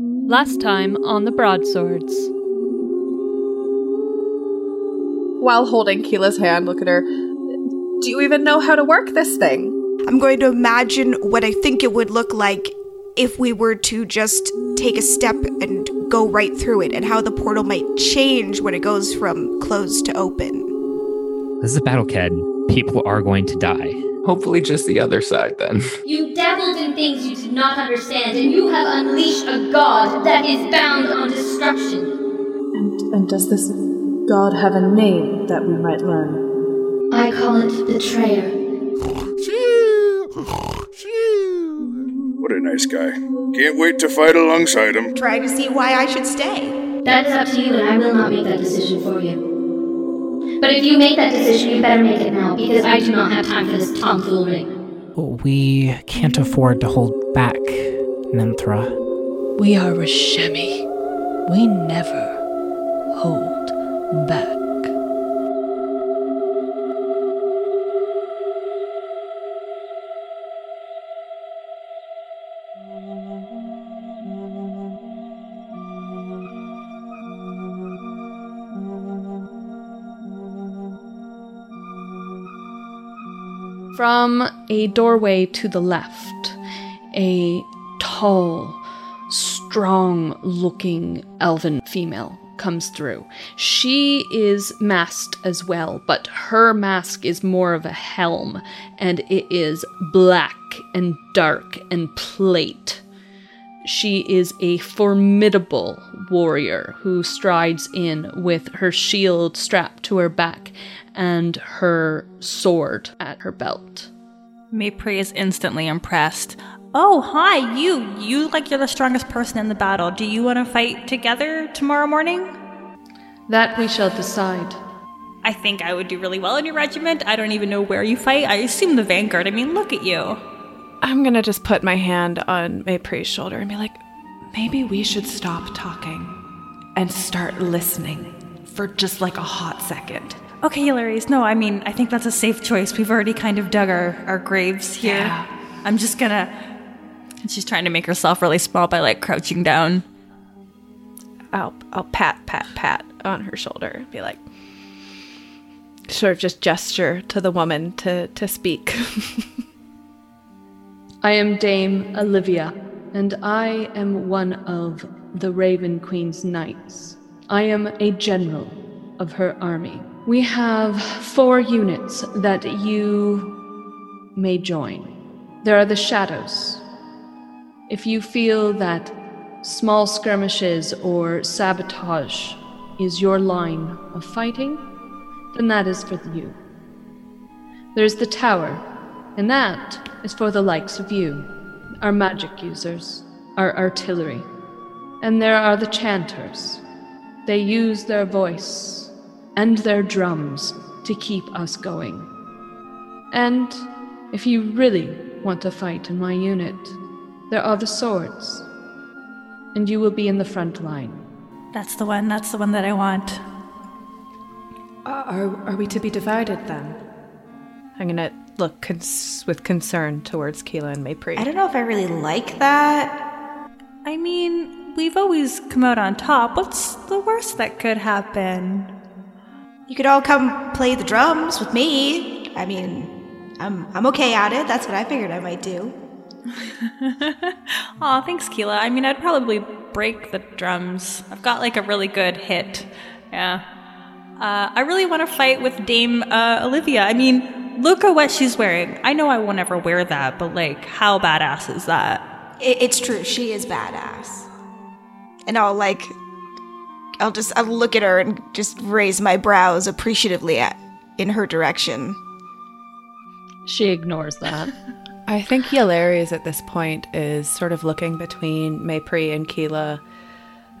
Last time on the Broadswords. While holding Keela's hand, look at her. Do you even know how to work this thing? I'm going to imagine what I think it would look like if we were to just take a step and go right through it, and how the portal might change when it goes from closed to open. This is a battle, Ked. People are going to die. Hopefully, just the other side then. You dabbled in things you did not understand, and you have unleashed a god that is bound on destruction. And, and does this god have a name that we might learn? I call it Betrayer. What a nice guy. Can't wait to fight alongside him. Try to see why I should stay. That is up to you, and I will not make that decision for you. But if you make that decision, you better make it now, because I do not have time for this tomfoolery. We can't afford to hold back, Ninthra. We are Rashemi. We never hold back. From a doorway to the left, a tall, strong looking elven female comes through. She is masked as well, but her mask is more of a helm, and it is black and dark and plate. She is a formidable warrior who strides in with her shield strapped to her back and her sword at her belt. Maypri is instantly impressed. Oh, hi, you. You like you're the strongest person in the battle. Do you want to fight together tomorrow morning? That we shall decide. I think I would do really well in your regiment. I don't even know where you fight. I assume the vanguard. I mean, look at you. I'm gonna just put my hand on Maypri's shoulder and be like, maybe we should stop talking and start listening for just like a hot second. Okay, Hilarious. No, I mean, I think that's a safe choice. We've already kind of dug our, our graves here. Yeah. I'm just gonna. She's trying to make herself really small by like crouching down. I'll I'll pat pat pat on her shoulder, be like, sort of just gesture to the woman to to speak. I am Dame Olivia, and I am one of the Raven Queen's knights. I am a general of her army. We have four units that you may join. There are the Shadows. If you feel that small skirmishes or sabotage is your line of fighting, then that is for you. There's the Tower, and that is for the likes of you, our magic users, our artillery. And there are the Chanters. They use their voice and their drums to keep us going. And if you really want to fight in my unit, there are the swords. And you will be in the front line. That's the one. That's the one that I want. Are are we to be divided then? I'm gonna look cons- with concern towards Keela and Maypri. I don't know if I really like that. I mean, we've always come out on top. What's the worst that could happen? You could all come play the drums with me. I mean, I'm I'm okay at it. That's what I figured I might do. Aw, thanks, Keela. I mean, I'd probably break the drums. I've got like a really good hit. Yeah. Uh, I really want to fight with Dame uh, Olivia. I mean, look at what she's wearing. I know I won't ever wear that, but like, how badass is that? It, it's true. She is badass. And I'll like, I'll just I'll look at her and just raise my brows appreciatively at in her direction. She ignores that. I think Yalari's at this point is sort of looking between Maypri and Keela,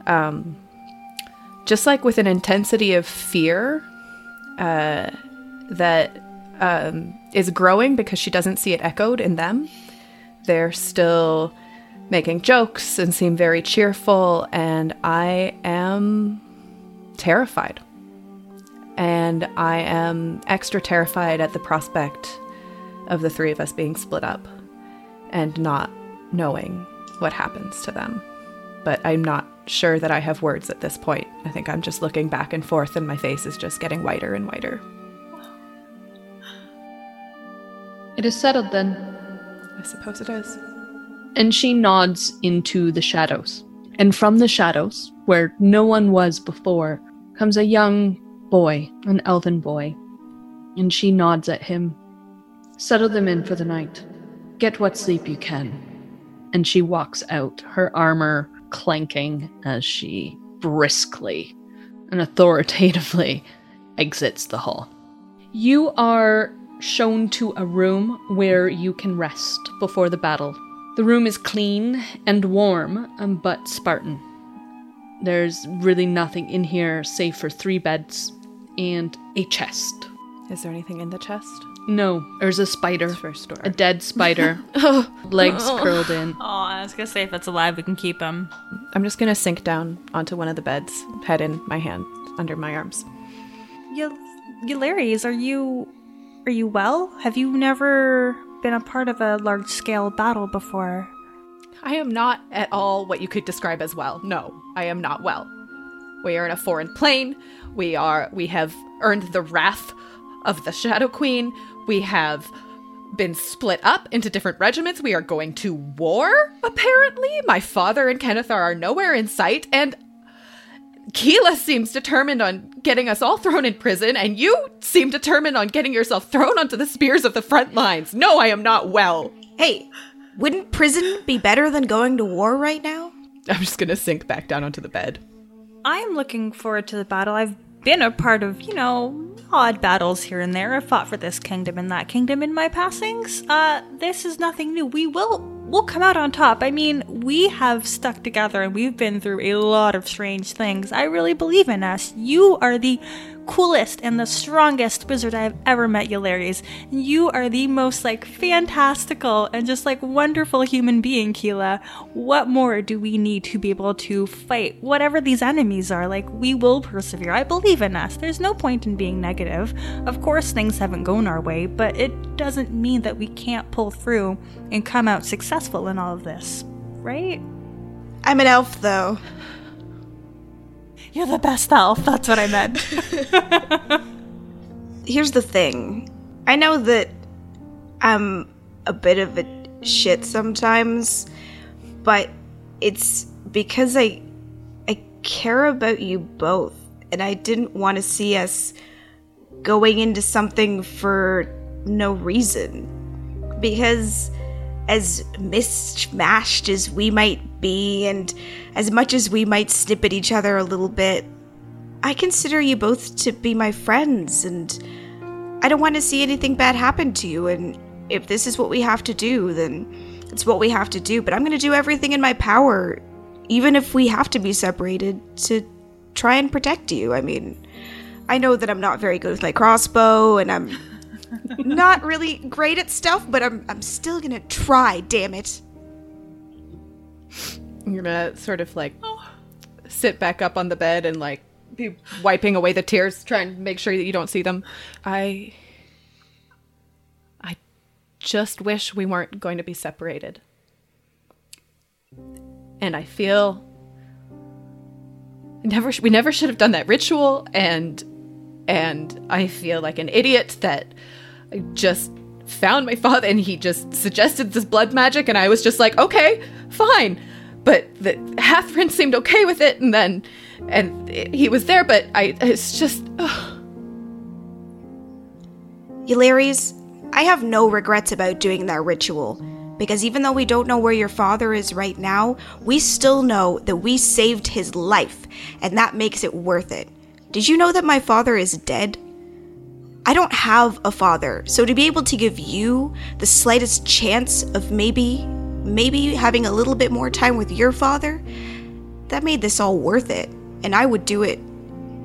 um, just like with an intensity of fear uh, that um, is growing because she doesn't see it echoed in them. They're still making jokes and seem very cheerful, and I am terrified. And I am extra terrified at the prospect of the three of us being split up and not knowing what happens to them. But I'm not sure that I have words at this point. I think I'm just looking back and forth, and my face is just getting whiter and whiter. It is settled then. I suppose it is. And she nods into the shadows. And from the shadows, where no one was before, comes a young boy, an elven boy. And she nods at him. Settle them in for the night. Get what sleep you can. And she walks out, her armor clanking as she briskly and authoritatively exits the hall. You are shown to a room where you can rest before the battle. The room is clean and warm, um, but Spartan. There's really nothing in here save for three beds and a chest. Is there anything in the chest? No, there's a spider. First door. A dead spider. oh. Legs curled in. Oh, I was gonna say if it's alive, we can keep him. I'm just gonna sink down onto one of the beds, head in my hand under my arms. Y- Yularies, are you are you well? Have you never been a part of a large scale battle before? I am not at all what you could describe as well. No, I am not well. We are in a foreign plane. We are we have earned the wrath of the Shadow Queen. We have been split up into different regiments. We are going to war, apparently. My father and Kenneth are nowhere in sight, and Keela seems determined on getting us all thrown in prison, and you seem determined on getting yourself thrown onto the spears of the front lines. No, I am not well. Hey, wouldn't prison be better than going to war right now? I'm just gonna sink back down onto the bed. I am looking forward to the battle. I've been a part of, you know, odd battles here and there. I've fought for this kingdom and that kingdom in my passings. Uh, this is nothing new. We will we'll come out on top. I mean, we have stuck together and we've been through a lot of strange things. I really believe in us. You are the coolest and the strongest wizard I've ever met, Yularies. You are the most like fantastical and just like wonderful human being, Keela. What more do we need to be able to fight whatever these enemies are? Like, we will persevere. I believe in us. There's no point in being negative. Of course, things haven't gone our way, but it doesn't mean that we can't pull through and come out successful in all of this, right? I'm an elf, though. You're the best elf. That's what I meant. Here's the thing I know that I'm a bit of a shit sometimes, but it's because I I care about you both and I didn't want to see us going into something for no reason. Because as mismatched as we might be, and as much as we might snip at each other a little bit, I consider you both to be my friends, and I don't want to see anything bad happen to you. And if this is what we have to do, then it's what we have to do. But I'm going to do everything in my power, even if we have to be separated, to try and protect you. I mean, I know that I'm not very good with my crossbow, and I'm not really great at stuff, but I'm I'm still gonna try. Damn it! You're gonna sort of like sit back up on the bed and like be wiping away the tears, trying to make sure that you don't see them. I. I just wish we weren't going to be separated. And I feel never we never should have done that ritual and and I feel like an idiot that I just found my father and he just suggested this blood magic and I was just like, okay, fine. But the Hathran seemed okay with it and then and it, he was there, but I it's just ugh. I have no regrets about doing that ritual. Because even though we don't know where your father is right now, we still know that we saved his life, and that makes it worth it. Did you know that my father is dead? I don't have a father, so to be able to give you the slightest chance of maybe, maybe having a little bit more time with your father, that made this all worth it. And I would do it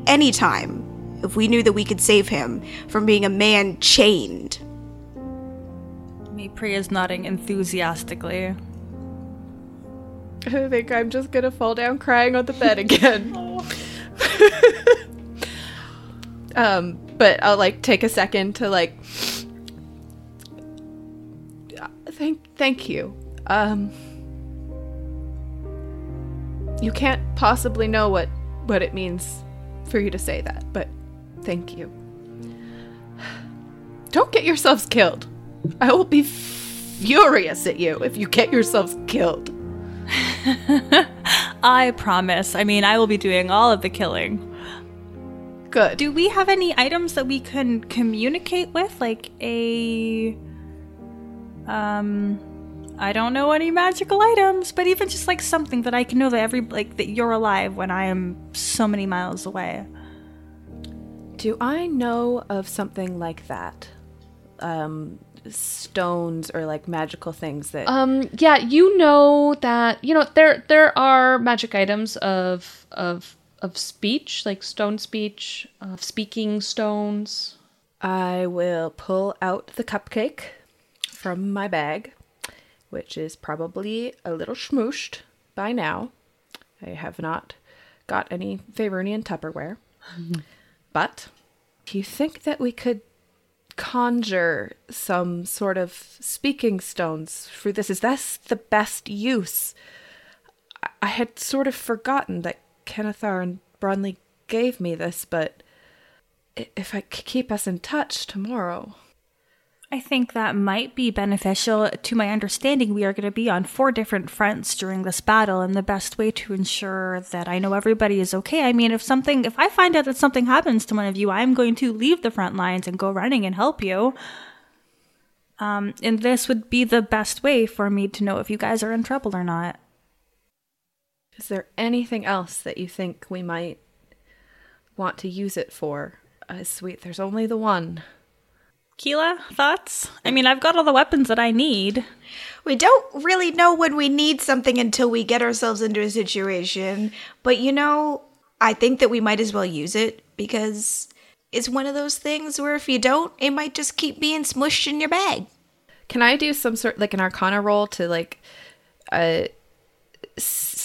anytime if we knew that we could save him from being a man chained. Maypri is nodding enthusiastically. I think I'm just gonna fall down crying on the bed again. um, but I'll like take a second to like thank thank you. Um you can't possibly know what what it means for you to say that, but thank you. Don't get yourselves killed. I will be furious at you if you get yourselves killed. I promise. I mean, I will be doing all of the killing. Good. Do we have any items that we can communicate with? Like a. Um. I don't know any magical items, but even just like something that I can know that every. like that you're alive when I am so many miles away. Do I know of something like that? Um, stones or like magical things that Um, yeah, you know that you know there there are magic items of of of speech, like stone speech, of speaking stones. I will pull out the cupcake from my bag, which is probably a little schmooshed by now. I have not got any Faerunian Tupperware. But do you think that we could conjure some sort of speaking stones for this? Is this the best use? I had sort of forgotten that Kennethar and Bronley gave me this, but if I could keep us in touch tomorrow. I think that might be beneficial. To my understanding, we are going to be on four different fronts during this battle, and the best way to ensure that I know everybody is okay. I mean, if something, if I find out that something happens to one of you, I'm going to leave the front lines and go running and help you. Um, and this would be the best way for me to know if you guys are in trouble or not. Is there anything else that you think we might want to use it for? Uh, sweet, there's only the one. Keela, thoughts? I mean, I've got all the weapons that I need. We don't really know when we need something until we get ourselves into a situation. But you know, I think that we might as well use it because it's one of those things where if you don't, it might just keep being smushed in your bag. Can I do some sort like an arcana roll to like uh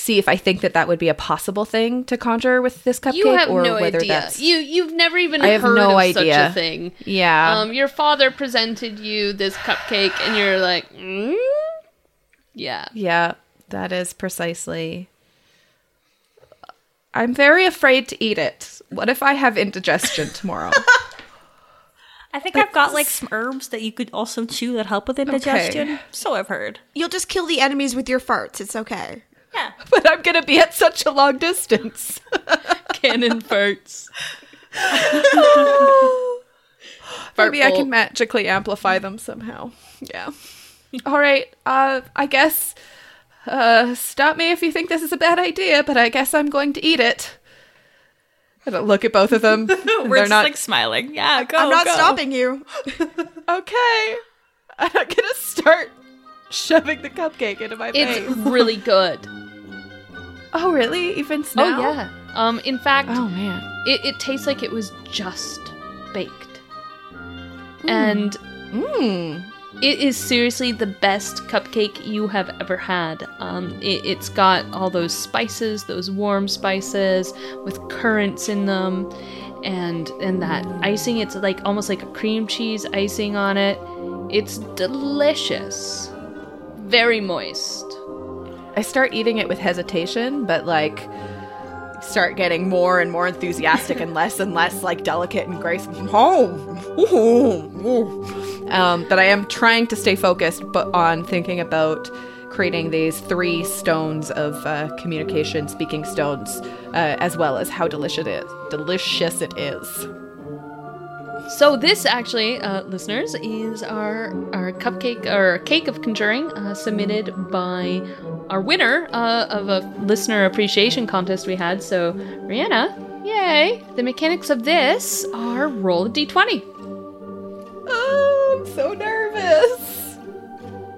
see if I think that that would be a possible thing to conjure with this cupcake You have or no whether idea. that's You you've never even I have heard no of idea. such a thing. Yeah. Um, your father presented you this cupcake, and you're like, mm? yeah. Yeah, that is precisely I'm very afraid to eat it. What if I have indigestion tomorrow? I think I've got like some herbs that you could also chew that help with indigestion. Okay. So I've heard. You'll just kill the enemies with your farts. It's okay. but I'm gonna be at such a long distance. Cannon farts. Maybe I can magically amplify them somehow. Yeah. All right. Uh, I guess. Uh, stop me if you think this is a bad idea, but I guess I'm going to eat it. I don't look at both of them. We're they're just not like smiling. Yeah, go. I'm not go. stopping you. okay. I'm gonna start shoving the cupcake into my It's face. really good. Oh, really? Even now? Oh yeah. Um, in fact, Oh man. it, it tastes like it was just baked, and Mmm. it is seriously the best cupcake you have ever had. Um, it, it's got all those spices, those warm spices with currants in them, and and that icing. It's like almost like a cream cheese icing on it. It's delicious, very moist. I start eating it with hesitation, but like start getting more and more enthusiastic and less and less like delicate and graceful. Oh, um, but I am trying to stay focused, but on thinking about creating these three stones of uh, communication, speaking stones, uh, as well as how delicious it is. Delicious it is. So this actually, uh, listeners, is our our cupcake or cake of conjuring uh, submitted by our winner uh, of a listener appreciation contest we had. So Rihanna, yay! The mechanics of this are roll a d20. Oh, I'm so nervous.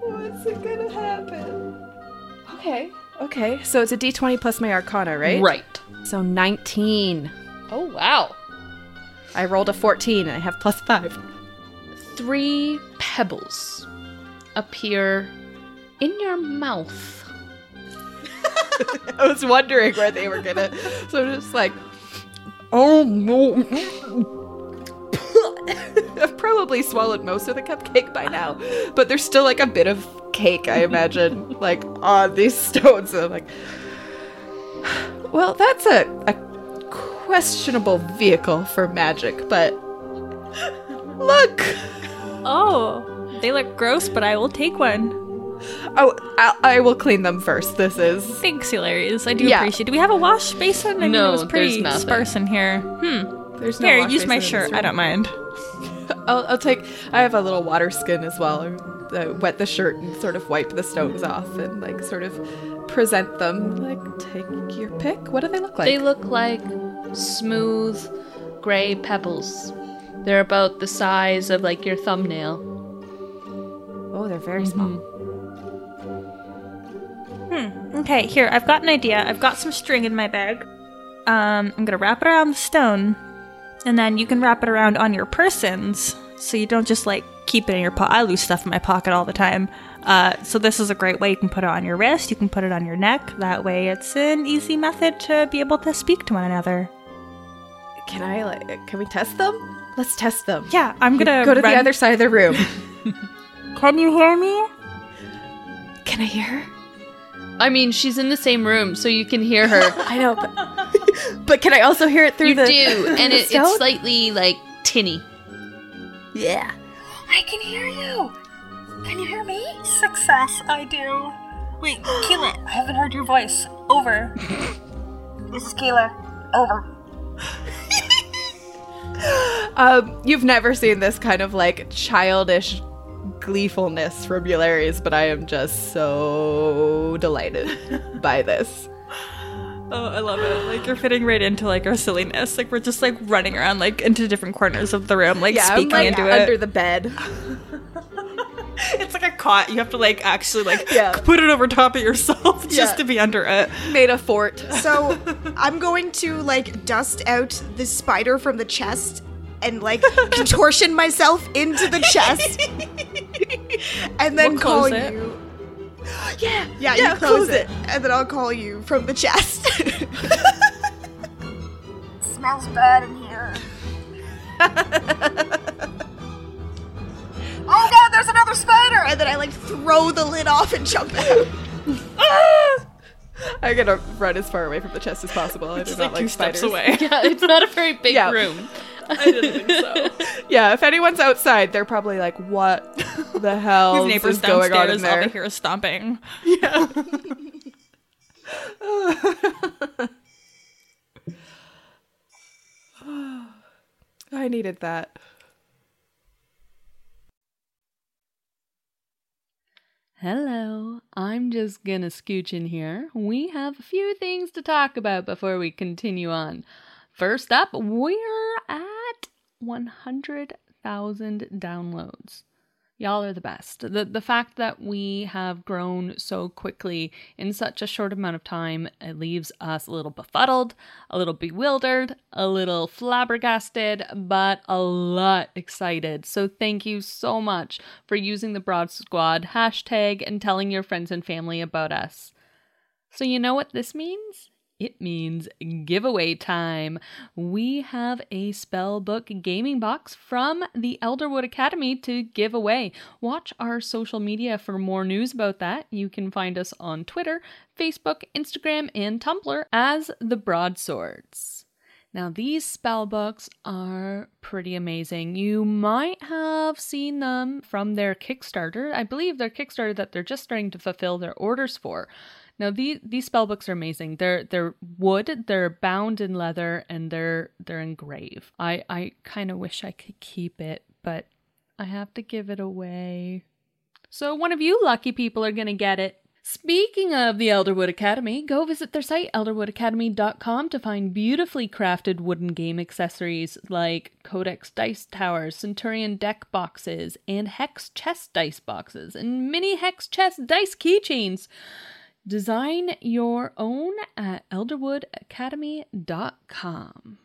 What's it gonna happen? Okay, okay. So it's a d20 plus my Arcana, right? Right. So 19. Oh wow. I rolled a 14 and I have plus 5. Three pebbles appear in your mouth. I was wondering where they were gonna. So I'm just like, oh no. I've probably swallowed most of the cupcake by now, but there's still like a bit of cake, I imagine, like on these stones. And I'm like, well, that's a, a questionable vehicle for magic, but look. Oh, they look gross, but I will take one. Oh, I, I will clean them first. This is. Thanks, Hilarious. I do Yeah. appreciate it. Do we have a wash basin? I mean, No, it was pretty there's nothing. sparse in here. Hmm. There's no Here, wash use my basin in this shirt. I room. don't mind. I'll, I'll take. I have a little water skin as well. I wet the shirt and sort of wipe the stones off and like sort of present them. Like, take your pick. What do they look like? They look like smooth gray pebbles. They're about the size of like your thumbnail. oh, they're very small. Hmm. Okay, here, I've got an idea. I've got some string in my bag. Um, I'm gonna wrap it around the stone, and then you can wrap it around on your persons, so you don't just like keep it in your pocket. I lose stuff in my pocket all the time. Uh, so this is a great way. You can put it on your wrist. You can put it on your neck. That way, it's an easy method to be able to speak to one another. Can I like? Can we test them? Let's test them. Yeah, I'm gonna go to run- the other side of the room. Can you hear me? Can I hear her? I mean, she's in the same room, so you can hear her. I know, but but can I also hear it through you the? do, and it, it's slightly like tinny. yeah. I can hear you. Can you hear me? Success, I do. Wait, Keela, I haven't heard your voice. Over. this is Keela. Over. Um, you've never seen this kind of like childish gleefulness from Eularius, but I am just so delighted by this. Oh, I love it. Like you're fitting right into like our silliness. Like we're just like running around like into different corners of the room, like yeah, I'm speaking like into under it. the bed. It's like a cot. You have to like actually like Yeah. put it over top of yourself just Yeah. to be under it. Made a fort. So I'm going to like dust out the spider from the chest and like contortion myself into the chest, and then We'll call it. you. Yeah, Yeah, yeah, you close, close it. and then I'll call you from the chest. Smells bad in here. oh there's another spider! And then I like throw the lid off and jump out. Ah! I'm gonna run as far away from the chest as possible. I do Just not like like two steps spiders. away. Yeah, it's not a very big Yeah. room. I didn't think so. Yeah, if anyone's outside, they're probably like, "What the hell His neighbors is going on in downstairs, all they hear is stomping. Yeah. I needed that. Hello, I'm just gonna scooch in here. We have a few things to talk about before we continue on. First up, we're at 100,000 downloads. Y'all are the best. The, the fact that we have grown so quickly in such a short amount of time it leaves us a little befuddled, a little bewildered, a little flabbergasted, but a lot excited. So thank you so much for using the Broad Squad hashtag and telling your friends and family about us. So, you know what this means? It means giveaway time. We have a spellbook gaming box from the Elderwood Academy to give away. Watch our social media for more news about that. You can find us on Twitter, Facebook, Instagram, and Tumblr as the Broadswords. Now, these spell books are pretty amazing. You might have seen them from their Kickstarter. I believe their Kickstarter that they're just starting to fulfill their orders for. Now these these spell books are amazing. They're they're wood, they're bound in leather, and they're they're engraved. I I kind of wish I could keep it, but I have to give it away. So one of you lucky people are gonna get it. Speaking of the Elderwood Academy, go visit their site, elderwoodacademy.com, to find beautifully crafted wooden game accessories like Codex dice towers, Centurion deck boxes, and Hex chess dice boxes, and mini Hex chess dice keychains. Design your own at elderwoodacademy.com.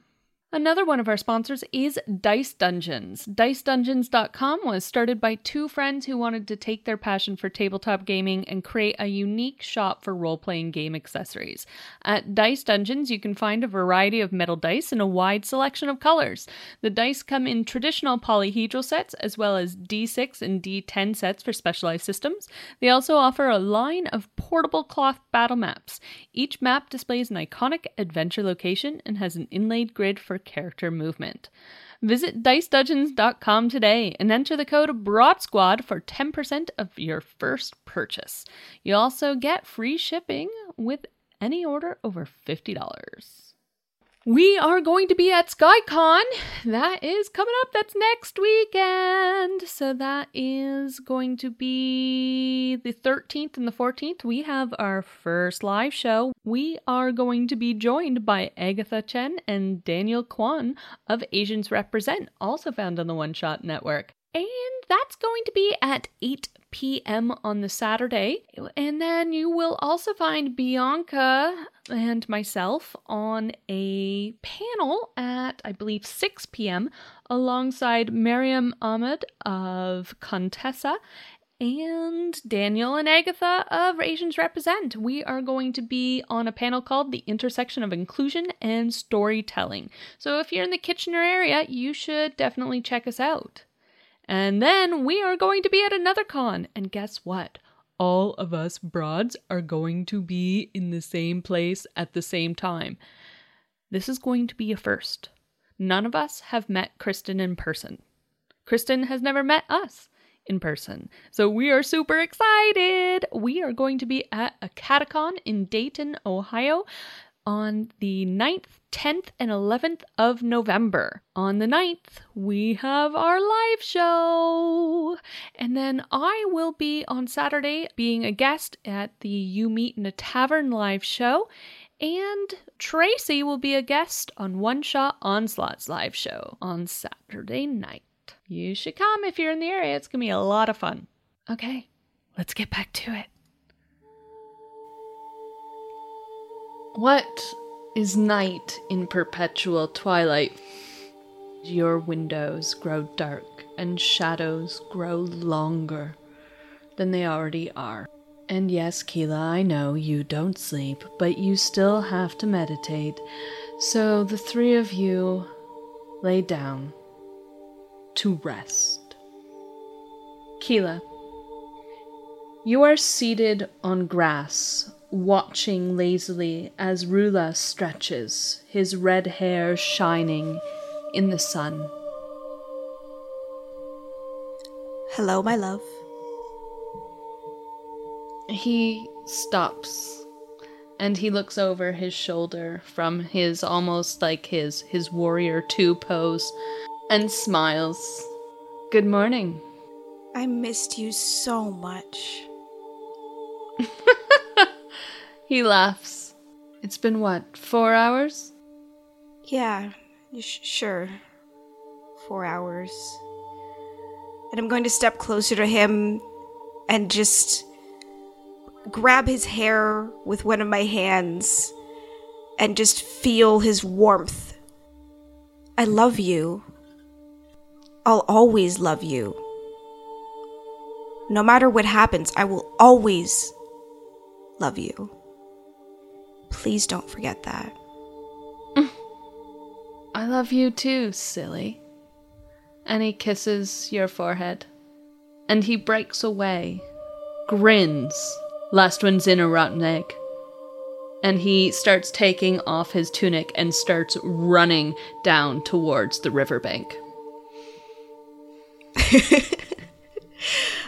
Another one of our sponsors is Dice Dungeons. DiceDungeons.com was started by two friends who wanted to take their passion for tabletop gaming and create a unique shop for role playing game accessories. At Dice Dungeons, you can find a variety of metal dice in a wide selection of colors. The dice come in traditional polyhedral sets as well as D6 and D10 sets for specialized systems. They also offer a line of portable cloth battle maps. Each map displays an iconic adventure location and has an inlaid grid for character movement. Visit dicedungeons.com today and enter the code Broad Squad for 10% of your first purchase. You also get free shipping with any order over $50. We are going to be at SkyCon. That is coming up. That's next weekend. So that is going to be the 13th and the 14th. We have our first live show. We are going to be joined by Agatha Chen and Daniel Kwan of Asians Represent, also found on the One Shot Network. And that's going to be at 8 p.m. on the Saturday. And then you will also find Bianca and myself on a panel at, I believe, 6 p.m. alongside Miriam Ahmed of Contessa and Daniel and Agatha of Asians Represent. We are going to be on a panel called The Intersection of Inclusion and Storytelling. So if you're in the Kitchener area, you should definitely check us out. And then we are going to be at another con. And guess what? All of us broads are going to be in the same place at the same time. This is going to be a first. None of us have met Kristen in person. Kristen has never met us in person. So we are super excited. We are going to be at a catacon in Dayton, Ohio on the 9th, 10th, and 11th of November. On the 9th, we have our live show. And then I will be on Saturday being a guest at the You Meet in a Tavern live show. And Tracy will be a guest on One Shot Onslaught's live show on Saturday night. You should come if you're in the area. It's going to be a lot of fun. Okay, let's get back to it. What is night in perpetual twilight? Your windows grow dark and shadows grow longer than they already are. And yes, Keela, I know you don't sleep, but you still have to meditate. So the three of you lay down to rest. Keela, you are seated on grass watching lazily as Rula stretches, his red hair shining in the sun. Hello, my love. He stops and he looks over his shoulder from his almost like his his warrior 2 pose and smiles. Good morning. I missed you so much. He laughs. It's been what, four hours? Yeah, sh- sure. Four hours. And I'm going to step closer to him and just grab his hair with one of my hands and just feel his warmth. I love you. I'll always love you. No matter what happens, I will always love you. Please don't forget that. I love you too, silly. And he kisses your forehead. And he breaks away, grins. Last one's in a rotten egg. And he starts taking off his tunic and starts running down towards the riverbank.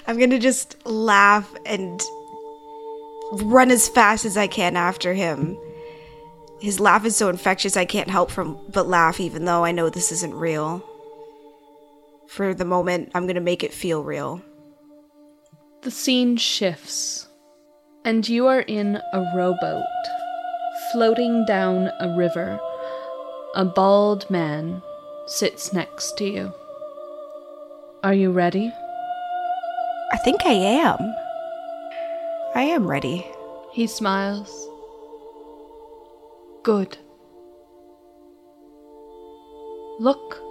I'm gonna just laugh and run as fast as I can after him. His laugh is so infectious I can't help from but laugh even though I know this isn't real. For the moment, I'm going to make it feel real. The scene shifts, and you are in a rowboat, floating down a river. A bald man sits next to you. Are you ready? I think I am. I am ready. He smiles. Good. Look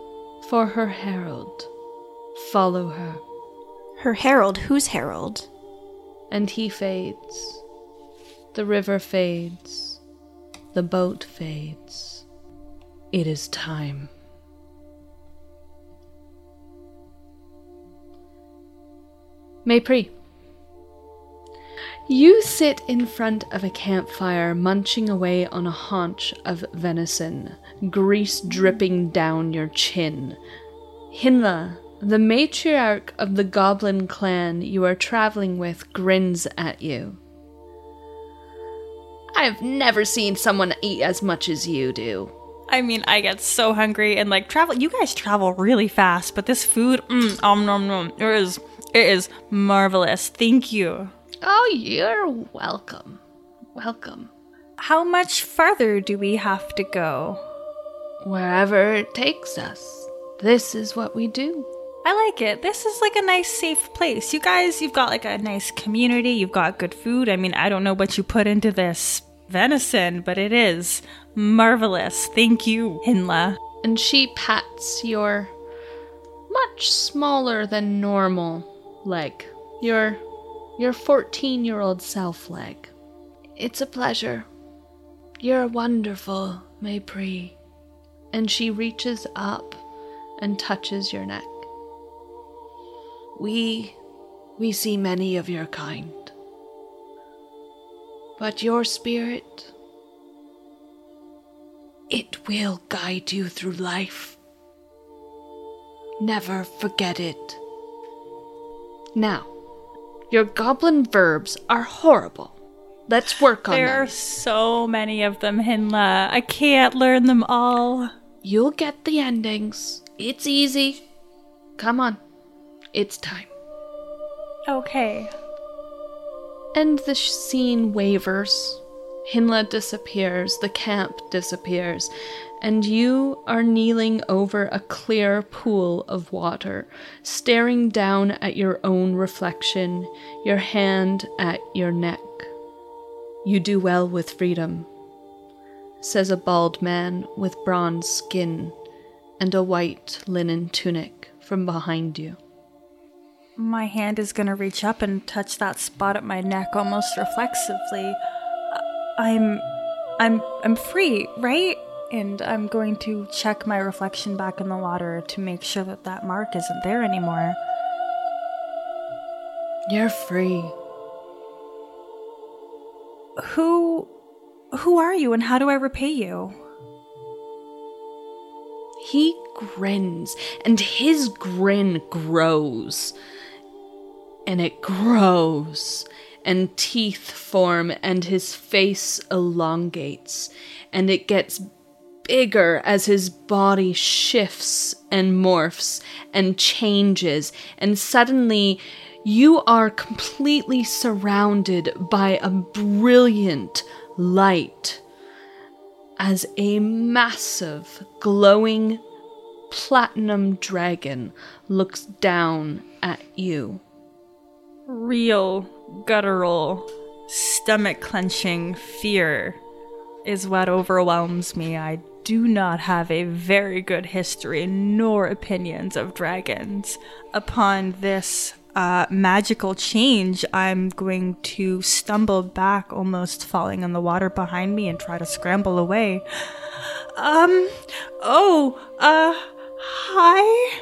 for her herald. Follow her. Her herald? Whose herald? And he fades. The river fades. The boat fades. It is time. Maypri. You sit in front of a campfire, munching away on a haunch of venison, grease dripping down your chin. Hinla, the matriarch of the goblin clan you are traveling with, grins at you. I've never seen someone eat as much as you do. I mean, I get so hungry and like travel. You guys travel really fast, but this food, mm, om nom nom, it is, it is marvelous. Thank you. Oh, you're welcome. Welcome. How much farther do we have to go? Wherever it takes us. This is what we do. I like it. This is like a nice, safe place. You guys, you've got like a nice community. You've got good food. I mean, I don't know what you put into this venison, but it is marvelous. Thank you, Hinla. And she pats your much smaller than normal leg. Your your 14 year old self leg. It's a pleasure. You're wonderful, Maypri. And she reaches up and touches your neck. We. we see many of your kind. But your spirit. it will guide you through life. Never forget it. Now, your goblin verbs are horrible. Let's work on there them. There are so many of them, Hinla. I can't learn them all. You'll get the endings. It's easy. Come on. It's time. Okay. And the scene wavers. Hinla disappears, the camp disappears, and you are kneeling over a clear pool of water, staring down at your own reflection, your hand at your neck. You do well with freedom, says a bald man with bronze skin and a white linen tunic from behind you. My hand is gonna reach up and touch that spot at my neck almost reflexively. I'm. I'm. I'm free, right? And I'm going to check my reflection back in the water to make sure that that mark isn't there anymore. You're free. Who. Who are you and how do I repay you? He grins, and his grin grows. And it grows, and teeth form, and his face elongates, and it gets bigger as his body shifts and morphs and changes, and suddenly you are completely surrounded by a brilliant light as a massive, glowing platinum dragon looks down at you. Real, guttural, stomach clenching fear is what overwhelms me. I do not have a very good history nor opinions of dragons. Upon this uh, magical change, I'm going to stumble back, almost falling in the water behind me, and try to scramble away. Um, oh, uh, hi?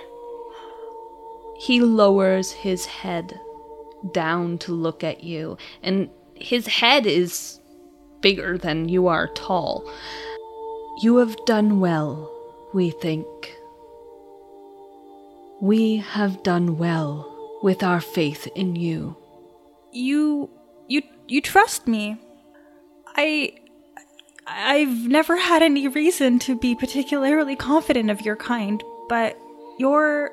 He lowers his head down to look at you, and his head is bigger than you are tall. You have done well, we think. We have done well with our faith in you. You, you, you trust me. I, I've never had any reason to be particularly confident of your kind, but you're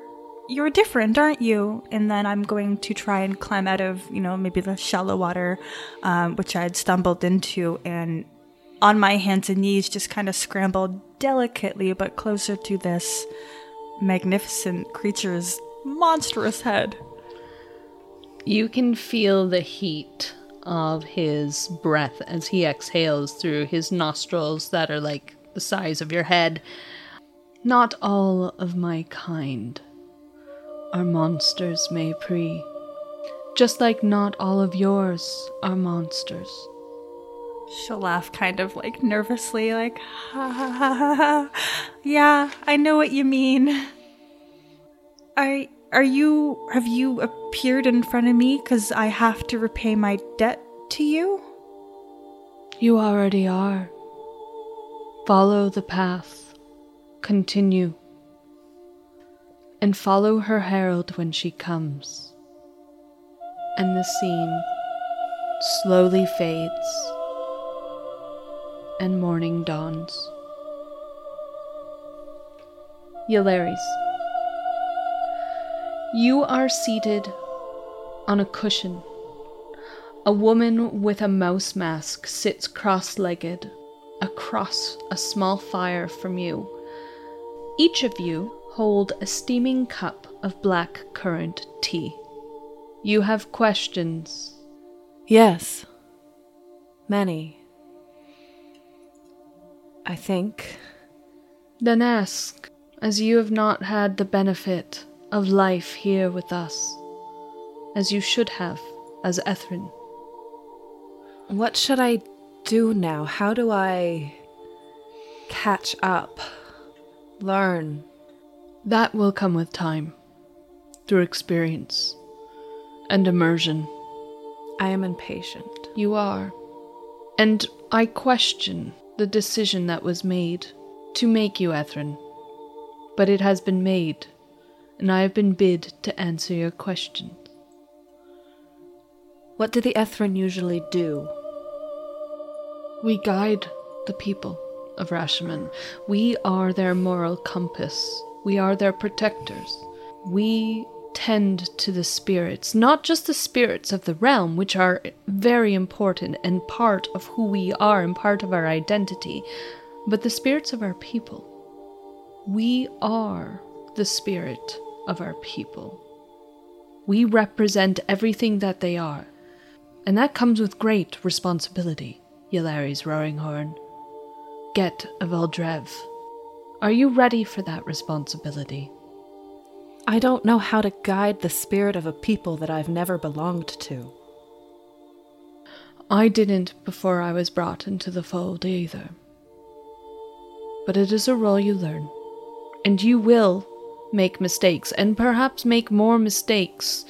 you're different, aren't you? And then I'm going to try and climb out of, you know, maybe the shallow water, um, which I had stumbled into, and on my hands and knees, just kind of scramble delicately, but closer to this magnificent creature's monstrous head. You can feel the heat of his breath as he exhales through his nostrils that are like the size of your head. Not all of my kind are monsters, Maypri. Just like not all of yours are monsters. She'll laugh kind of like nervously, like, ha ha ha ha ha. Yeah, I know what you mean. Are, are you, have you appeared in front of me because I have to repay my debt to you? You already are. Follow the path. Continue. And follow her herald when she comes. And the scene slowly fades and morning dawns. Yelaris. You are seated on a cushion. A woman with a mouse mask sits cross legged across a small fire from you. Each of you hold a steaming cup of black currant tea. You have questions. Yes. Many. I think. Then ask, as you have not had the benefit of life here with us, as you should have as Hathran. What should I do now? How do I catch up? Learn? That will come with time, through experience and immersion. I am impatient. You are. And I question the decision that was made to make you Hathran. But it has been made, and I have been bid to answer your questions. What do the Hathran usually do? We guide the people of Rashemen. We are their moral compass. We are their protectors. We tend to the spirits, not just the spirits of the realm, which are very important and part of who we are and part of our identity, but the spirits of our people. We are the spirit of our people. We represent everything that they are, and that comes with great responsibility. Yelari's roaring horn. Get of Eldrev. Are you ready for that responsibility? I don't know how to guide the spirit of a people that I've never belonged to. I didn't before I was brought into the fold either. But it is a role you learn, and you will make mistakes, and perhaps make more mistakes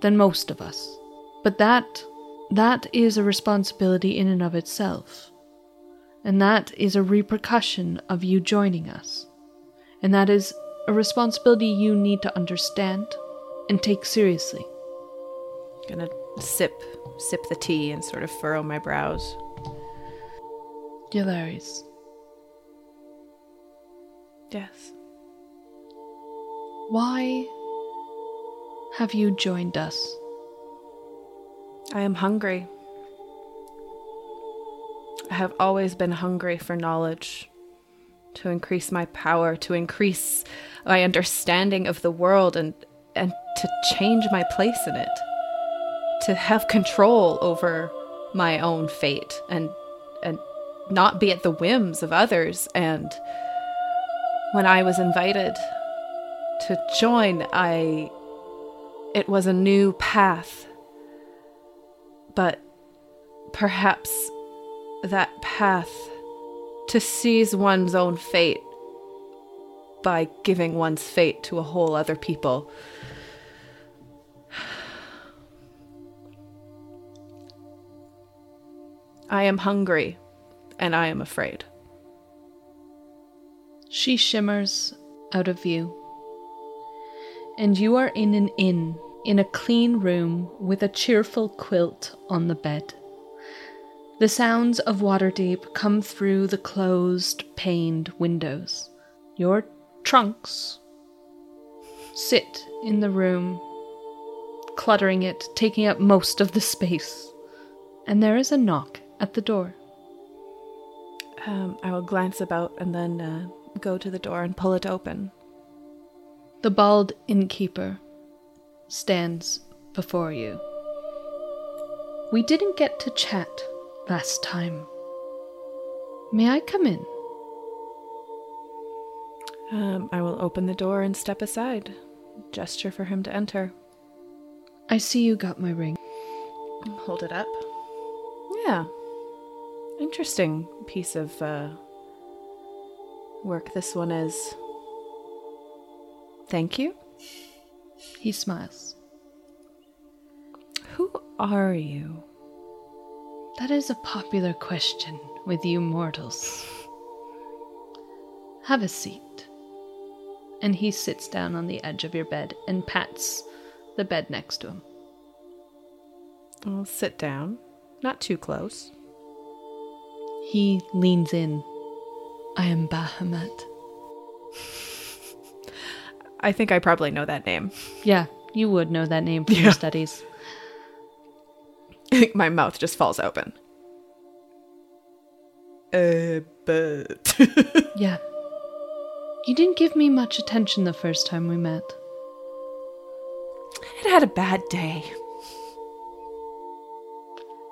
than most of us. But that that is a responsibility in and of itself. And that is a repercussion of you joining us. And that is a responsibility you need to understand and take seriously. I'm Gonna sip sip the tea and sort of furrow my brows. Yelaris. Yes. Why have you joined us? I am hungry. I have always been hungry for knowledge, to increase my power, to increase my understanding of the world and and to change my place in it. To have control over my own fate and and not be at the whims of others and when I was invited to join, I it was a new path but perhaps that path to seize one's own fate by giving one's fate to a whole other people. I am hungry and I am afraid. She shimmers out of view. And you are in an inn in a clean room with a cheerful quilt on the bed. The sounds of Waterdeep come through the closed, paned windows. Your trunks sit in the room, cluttering it, taking up most of the space. And there is a knock at the door. Um, I will glance about and then uh, go to the door and pull it open. The bald innkeeper stands before you. We didn't get to chat last time. May I come in? Um, I will open the door and step aside, gesture for him to enter. I see you got my ring. Hold it up. Yeah. Interesting piece of uh, work this one is. Thank you. He smiles. Who are you? That is a popular question with you mortals. Have a seat. And he sits down on the edge of your bed and pats the bed next to him. I'll sit down. Not too close. He leans in. I am Bahamut. I think I probably know that name. Yeah, you would know that name from Yeah. your studies. My mouth just falls open. Uh, but. Yeah. You didn't give me much attention the first time we met. It had a bad day.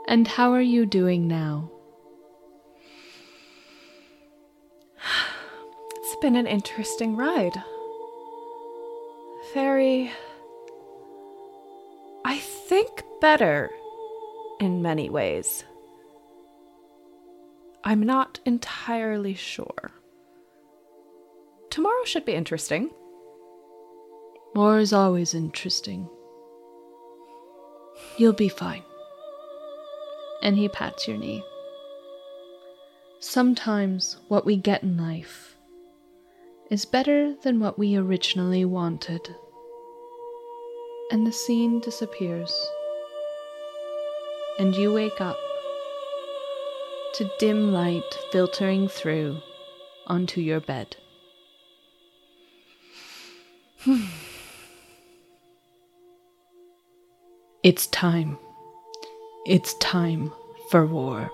And how are you doing now? It's been an interesting ride. Very. I think better in many ways. I'm not entirely sure. Tomorrow should be interesting. War is always interesting. You'll be fine. And he pats your knee. Sometimes what we get in life is better than what we originally wanted. And the scene disappears. And you wake up to dim light filtering through onto your bed. It's time. It's time for war.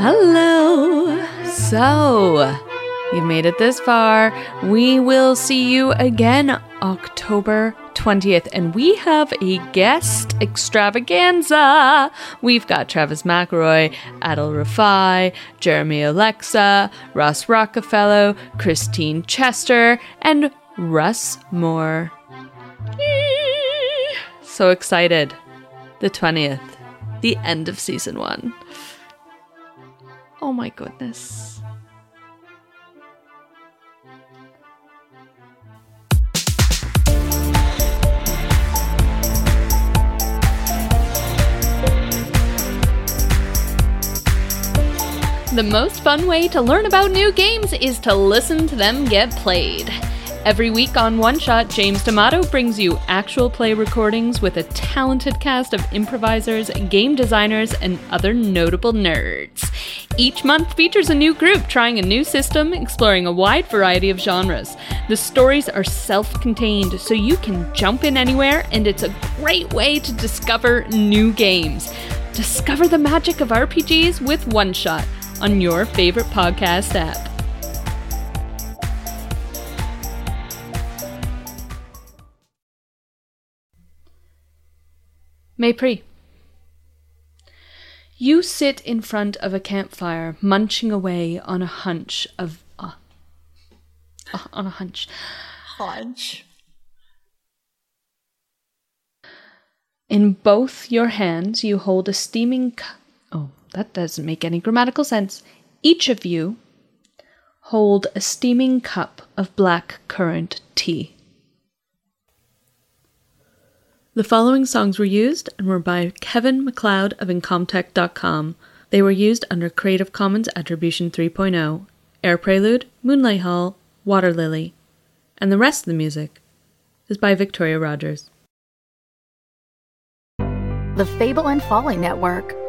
Hello. So, you made it this far. We will see you again October 20th, and we have a guest extravaganza. We've got Travis McElroy, Adal Rifai, Jeremy Alexa, Ross Rockefeller, Christine Chester, and Russ Moore. So excited. The 20th, the end of season one. Oh my goodness. The most fun way to learn about new games is to listen to them get played. Every week on One Shot, James D'Amato brings you actual play recordings with a talented cast of improvisers, game designers, and other notable nerds. Each month features a new group trying a new system, exploring a wide variety of genres. The stories are self contained, so you can jump in anywhere, and it's a great way to discover new games. Discover the magic of RPGs with One Shot on your favorite podcast app. Maypri. You sit in front of a campfire, munching away on a hunch of uh, uh, on a hunch. Hunch. In both your hands, you hold a steaming. Cu- oh, that doesn't make any grammatical sense. Each of you hold a steaming cup of black currant tea. The following songs were used and were by Kevin MacLeod of Incompetech.com. They were used under Creative Commons Attribution 3.0, Air Prelude, Moonlight Hall, Water Lily, and the rest of the music is by Victoria Rogers. The Fable and Folly Network,